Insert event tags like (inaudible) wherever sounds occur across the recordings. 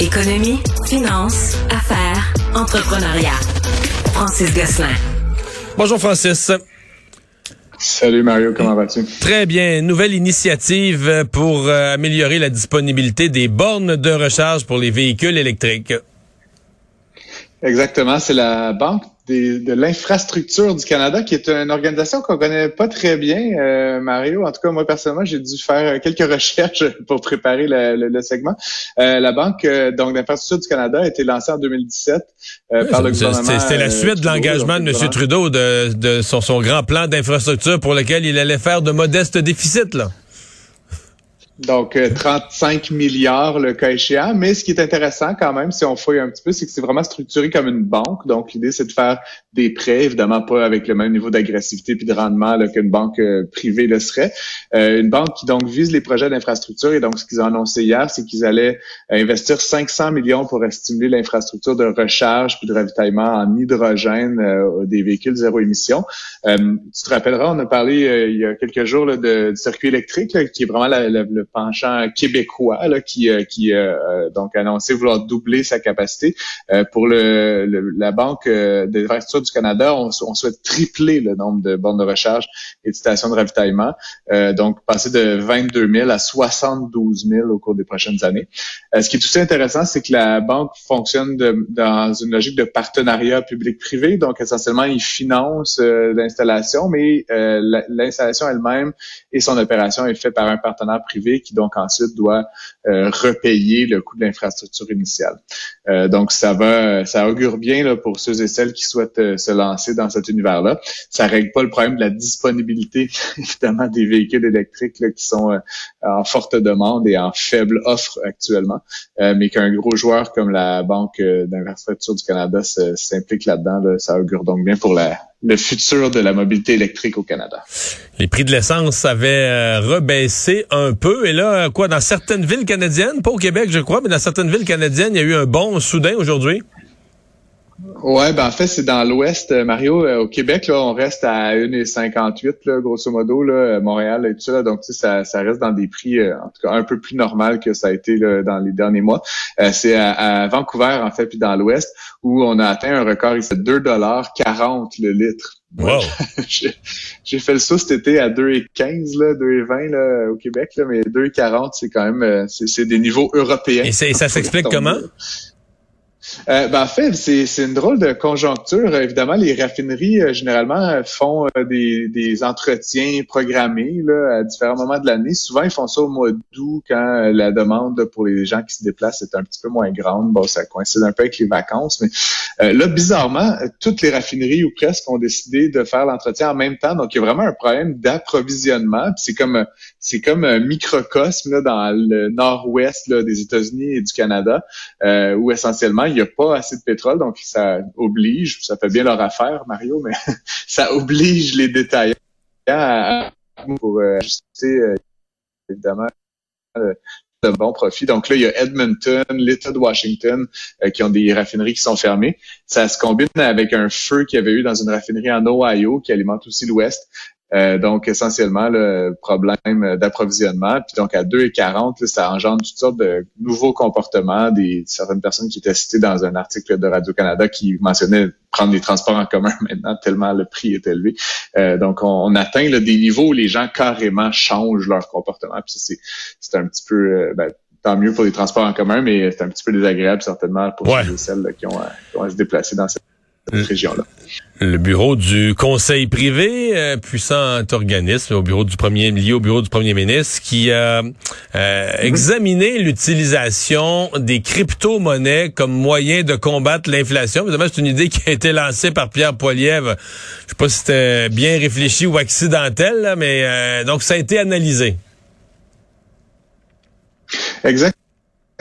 Économie, finance, affaires, entrepreneuriat. Francis Gosselin. Bonjour Francis. Salut Mario, comment vas-tu? Très bien. Nouvelle initiative pour euh, améliorer la disponibilité des bornes de recharge pour les véhicules électriques. Exactement, c'est la Banque de l'infrastructure du Canada, qui est une organisation qu'on connaît pas très bien, euh, Mario. En tout cas, moi personnellement, j'ai dû faire quelques (laughs) recherches pour préparer le, segment. Euh, la Banque euh, donc d'infrastructure du Canada a été lancée en 2017 par le gouvernement. C'était la suite de l'engagement de M. Trudeau de, de son, son grand plan d'infrastructure pour lequel il allait faire de modestes déficits. Là. Donc, 35 euh, milliards le cas échéant. Mais ce qui est intéressant quand même, si on fouille un petit peu, c'est que c'est vraiment structuré comme une banque. Donc, l'idée, c'est de faire des prêts, évidemment pas avec le même niveau d'agressivité puis de rendement qu'une banque euh, privée le serait. Euh, une banque qui donc vise les projets d'infrastructure. Et donc, ce qu'ils ont annoncé hier, c'est qu'ils allaient investir 500 millions pour stimuler l'infrastructure de recharge puis de ravitaillement en hydrogène des véhicules zéro émission. tu te rappelleras, on a parlé il y a quelques jours là, de, du circuit électrique, qui est vraiment la, le penchant québécois là, qui, euh, qui euh, euh, donc annoncé vouloir doubler sa capacité. pour le, la Banque des infrastructures du Canada, on, souhaite tripler le nombre de bornes de recharge et de stations de ravitaillement, donc passer de 22 000 à 72 000 au cours des prochaines années. ce qui est aussi intéressant, c'est que la banque fonctionne de, dans une logique de partenariat public-privé, donc essentiellement, il finance l'installation, mais l'installation elle-même et son opération est faite par un partenaire privé qui donc ensuite doit euh, repayer le coût de l'infrastructure initiale. Euh, donc ça va, ça augure bien là, pour ceux et celles qui souhaitent euh, se lancer dans cet univers-là. Ça règle pas le problème de la disponibilité (laughs) évidemment des véhicules électriques là, qui sont en forte demande et en faible offre actuellement, mais qu'un gros joueur comme la Banque d'infrastructure du Canada s'implique là-dedans, là, ça augure donc bien pour la le futur de la mobilité électrique au Canada. Les prix de l'essence avaient euh, rebaissé un peu. Et là, quoi, dans certaines villes canadiennes, pas au Québec, je crois, mais dans certaines villes canadiennes, il y a eu un bond soudain aujourd'hui? Ouais, ben en fait, c'est dans l'Ouest, euh, Mario. Euh, au Québec, là, on reste à 1,58, là, grosso modo, là, Montréal et tout ça. donc, tu sais, ça, ça reste dans des prix, en tout cas, un peu plus normal que ça a été dans les derniers mois. c'est à, Vancouver, en fait, puis dans l'Ouest, où on a atteint un record ici de 2,40 le litre. Wow. (laughs) J'ai fait le saut cet été à 2,15, là, 2,20 là, au Québec, là, mais 2,40, c'est quand même euh, c'est des niveaux européens. Et, ça s'explique (laughs) comment? Euh, ben, en fait, c'est une drôle de conjoncture. Évidemment, les raffineries, euh, généralement, font euh, des, des, entretiens programmés là, à différents moments de l'année. Souvent, ils font ça au mois d'août quand la demande pour les gens qui se déplacent est un petit peu moins grande. Bon, ça coïncide un peu avec les vacances. Mais là, bizarrement, toutes les raffineries ou presque ont décidé de faire l'entretien en même temps. Donc, il y a vraiment un problème d'approvisionnement. C'est comme c'est comme un microcosme là, dans le nord-ouest des États-Unis et du Canada, où essentiellement, il y a pas assez de pétrole, donc ça oblige, ça fait bien leur affaire, Mario, mais (laughs) ça oblige les détaillants à, pour euh, ajuster euh, évidemment euh, de bon profit. Donc là, il y a Edmonton, l'État de Washington qui ont des raffineries qui sont fermées. Ça se combine avec un feu qu'il y avait eu dans une raffinerie en Ohio qui alimente aussi l'Ouest. Euh, donc, essentiellement, le problème d'approvisionnement. Puis donc, à 2,40, ça engendre toutes sortes de nouveaux comportements. Des certaines personnes qui étaient citées dans un article de Radio-Canada qui mentionnaient prendre les transports en commun (laughs) maintenant, tellement le prix est élevé. Euh, donc, on, atteint des niveaux où les gens carrément changent leur comportement. Puis c'est un petit peu... Euh, ben, tant mieux pour les transports en commun, mais c'est un petit peu désagréable certainement pour ceux et celles qui, ont, qui ont à se déplacer dans cette région-là. Le bureau du Conseil privé, euh, puissant organisme au bureau du premier lié au bureau du premier ministre, qui a euh, examiné l'utilisation des crypto-monnaies comme moyen de combattre l'inflation. Évidemment, c'est une idée qui a été lancée par Pierre Poilievre. Je sais pas si c'était bien réfléchi ou accidentel, mais euh, donc ça a été analysé. Exact.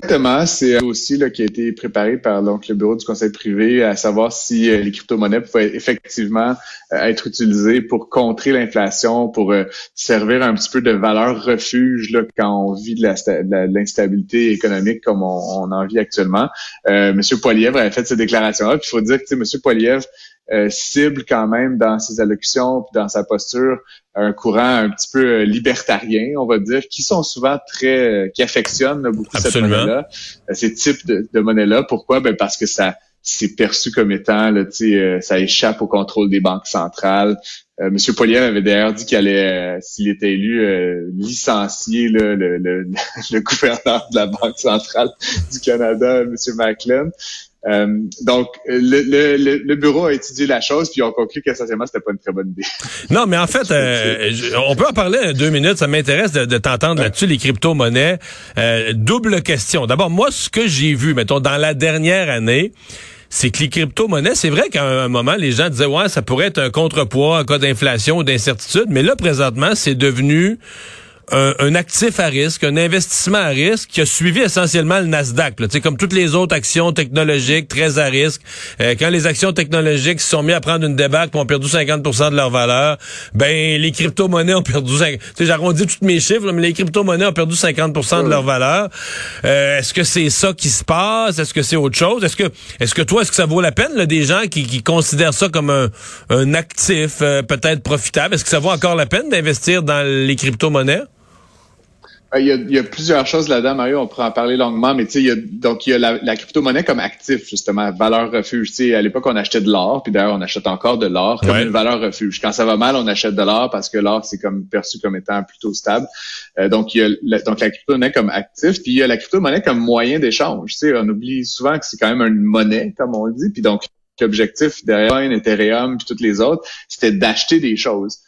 Exactement, c'est aussi là, qui a été préparé par donc, le bureau du conseil privé à savoir si euh, les crypto-monnaies pouvaient effectivement euh, être utilisées pour contrer l'inflation, pour euh, servir un petit peu de valeur refuge quand on vit de l'instabilité économique comme on, en vit actuellement. Monsieur Poilievre a fait cette déclaration-là. Il faut dire que Monsieur Poilievre euh, cible quand même dans ses allocutions puis dans sa posture un courant un petit peu euh, libertarien, on va dire, qui sont souvent très, qui affectionnent beaucoup cette monnaie-là, ces types de, de monnaie-là. Pourquoi? Ben parce que ça c'est perçu comme étant, là, euh, ça échappe au contrôle des banques centrales. Euh, Monsieur Poliev avait d'ailleurs dit qu'il allait, euh, s'il était élu, euh, licencier le, le, (laughs) le, gouverneur de la Banque centrale du Canada, Monsieur Macklin. Donc, le, le, le, bureau a étudié la chose, puis ils ont conclu qu'essentiellement, c'était pas une très bonne idée. (laughs) Non, mais en fait, on peut en parler deux minutes. Ça m'intéresse de, de t'entendre là-dessus, les crypto-monnaies. double question. D'abord, moi, ce que j'ai vu, mettons, dans la dernière année, c'est que les crypto-monnaies, c'est vrai qu'à un moment, les gens disaient, ouais, ça pourrait être un contrepoids en cas d'inflation ou d'incertitude, mais là, présentement, c'est devenu un, actif à risque, un investissement à risque qui a suivi essentiellement le Nasdaq. Là. Comme toutes les autres actions technologiques très à risque. Euh, quand les actions technologiques se sont mis à prendre une débarque et ont perdu 50% de leur valeur, ben les crypto-monnaies ont perdu... J'arrondis tous mes chiffres, mais les crypto-monnaies ont perdu 50% de leur valeur. Euh, est-ce que c'est ça qui se passe? Est-ce que c'est autre chose? Est-ce que est-ce que toi, est-ce que ça vaut la peine, là, des gens qui, considèrent ça comme un, un actif euh, peut-être profitable? Est-ce que ça vaut encore la peine d'investir dans les crypto-monnaies? Euh, il y, a, plusieurs choses là-dedans, Mario, on pourrait en parler longuement, mais tu sais, il y a, donc il y a la, crypto-monnaie comme actif, justement, valeur refuge. Tu sais, à l'époque, on achetait de l'or, puis d'ailleurs, on achète encore de l'or comme une valeur refuge. Quand ça va mal, on achète de l'or parce que l'or, c'est comme perçu comme étant plutôt stable. Euh, donc, il y a la, donc la crypto-monnaie comme actif, puis il y a la crypto-monnaie comme moyen d'échange. Tu sais, on oublie souvent que c'est quand même une monnaie, comme on le dit, puis donc l'objectif derrière Ethereum puis toutes les autres, c'était d'acheter des choses.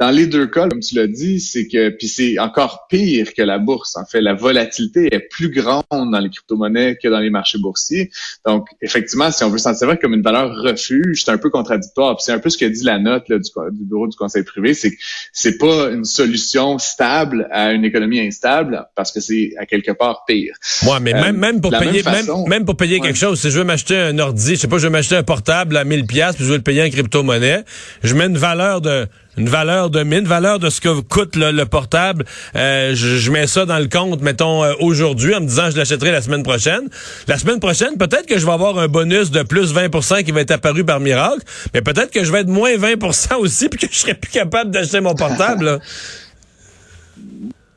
Dans les deux cas, comme tu l'as dit, c'est que puis c'est encore pire que la bourse. En fait, la volatilité est plus grande dans les crypto-monnaies que dans les marchés boursiers. Donc, effectivement, si on veut s'en servir comme une valeur refuge, c'est un peu contradictoire. Puis c'est un peu ce que dit la note du, du, bureau du Conseil privé, c'est que c'est pas une solution stable à une économie instable parce que c'est à quelque part pire. Moi, mais même, euh, même pour payer même, même, pour payer quelque chose, si je veux m'acheter un ordi, je sais pas, je veux m'acheter un portable à 1000 pièces puis je veux le payer en crypto-monnaie, je mets une valeur de une valeur de mine, valeur de ce que coûte le, portable. Euh, je, mets ça dans le compte, mettons, euh, aujourd'hui, en me disant je l'achèterai la semaine prochaine. La semaine prochaine, peut-être que je vais avoir un bonus de plus 20% qui va être apparu par miracle, mais peut-être que je vais être moins 20% aussi, puis que je serai plus capable d'acheter mon portable. (laughs)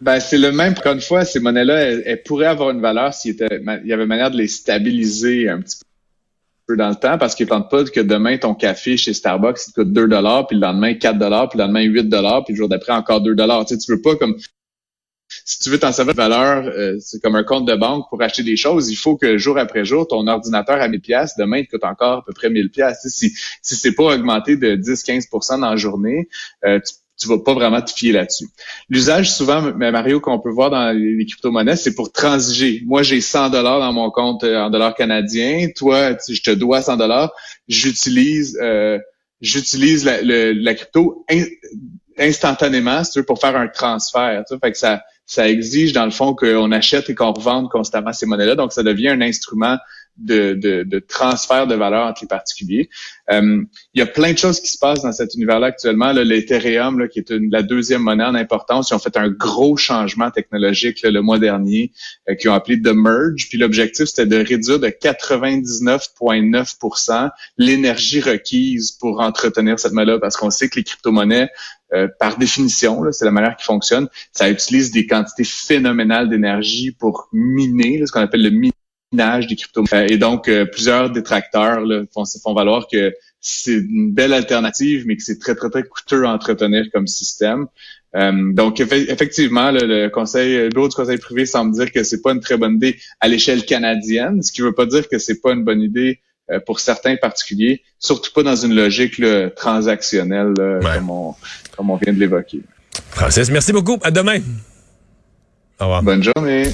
Ben, c'est le même. Encore une fois, ces monnaies-là, elles, pourraient avoir une valeur s'il y avait manière de les stabiliser un petit peu dans le temps parce qu'ils ne pas que demain, ton café chez Starbucks, il coûte 2 puis le lendemain, 4 puis le lendemain, 8 puis le jour d'après, encore 2 Tu sais, tu veux pas comme... Si tu veux t'en servir de valeur, euh, c'est comme un compte de banque pour acheter des choses, il faut que jour après jour, ton ordinateur à 1000 pièces, demain, il coûte encore à peu près 1000 pièces. Si, si c'est pas augmenté de 10-15 dans la journée, euh, tu tu vas pas vraiment te fier là-dessus. L'usage souvent, Mario, qu'on peut voir dans les crypto-monnaies, c'est pour transiger. Moi, j'ai 100 dollars dans mon compte euh, en dollars canadiens. Toi, je te dois 100 dollars. J'utilise, euh, j'utilise la, crypto instantanément, pour faire un transfert. Tu Fait que ça, ça exige dans le fond qu'on achète et qu'on revende constamment ces monnaies-là. Donc, ça devient un instrument de, de, de, transfert de valeur entre les particuliers. Euh, il y a plein de choses qui se passent dans cet univers-là actuellement. L'Ethereum, qui est la deuxième monnaie en importance, ils ont fait un gros changement technologique le mois dernier, euh, qui ont appelé The Merge. Puis l'objectif, c'était de réduire de 99,9% l'énergie requise pour entretenir cette monnaie-là, parce qu'on sait que les crypto-monnaies, euh, par définition, c'est la manière qui fonctionne, ça utilise des quantités phénoménales d'énergie pour miner, ce qu'on appelle le des euh, Et donc, euh, plusieurs détracteurs là, font, font valoir que c'est une belle alternative, mais que c'est très, très, très coûteux à entretenir comme système. Euh, donc, effectivement, le conseil, le bureau du conseil privé semble dire que c'est pas une très bonne idée à l'échelle canadienne, ce qui veut pas dire que c'est pas une bonne idée pour certains particuliers, surtout pas dans une logique transactionnelle comme, on, comme on vient de l'évoquer. Francis, merci beaucoup. À demain. Au revoir. Bonne journée.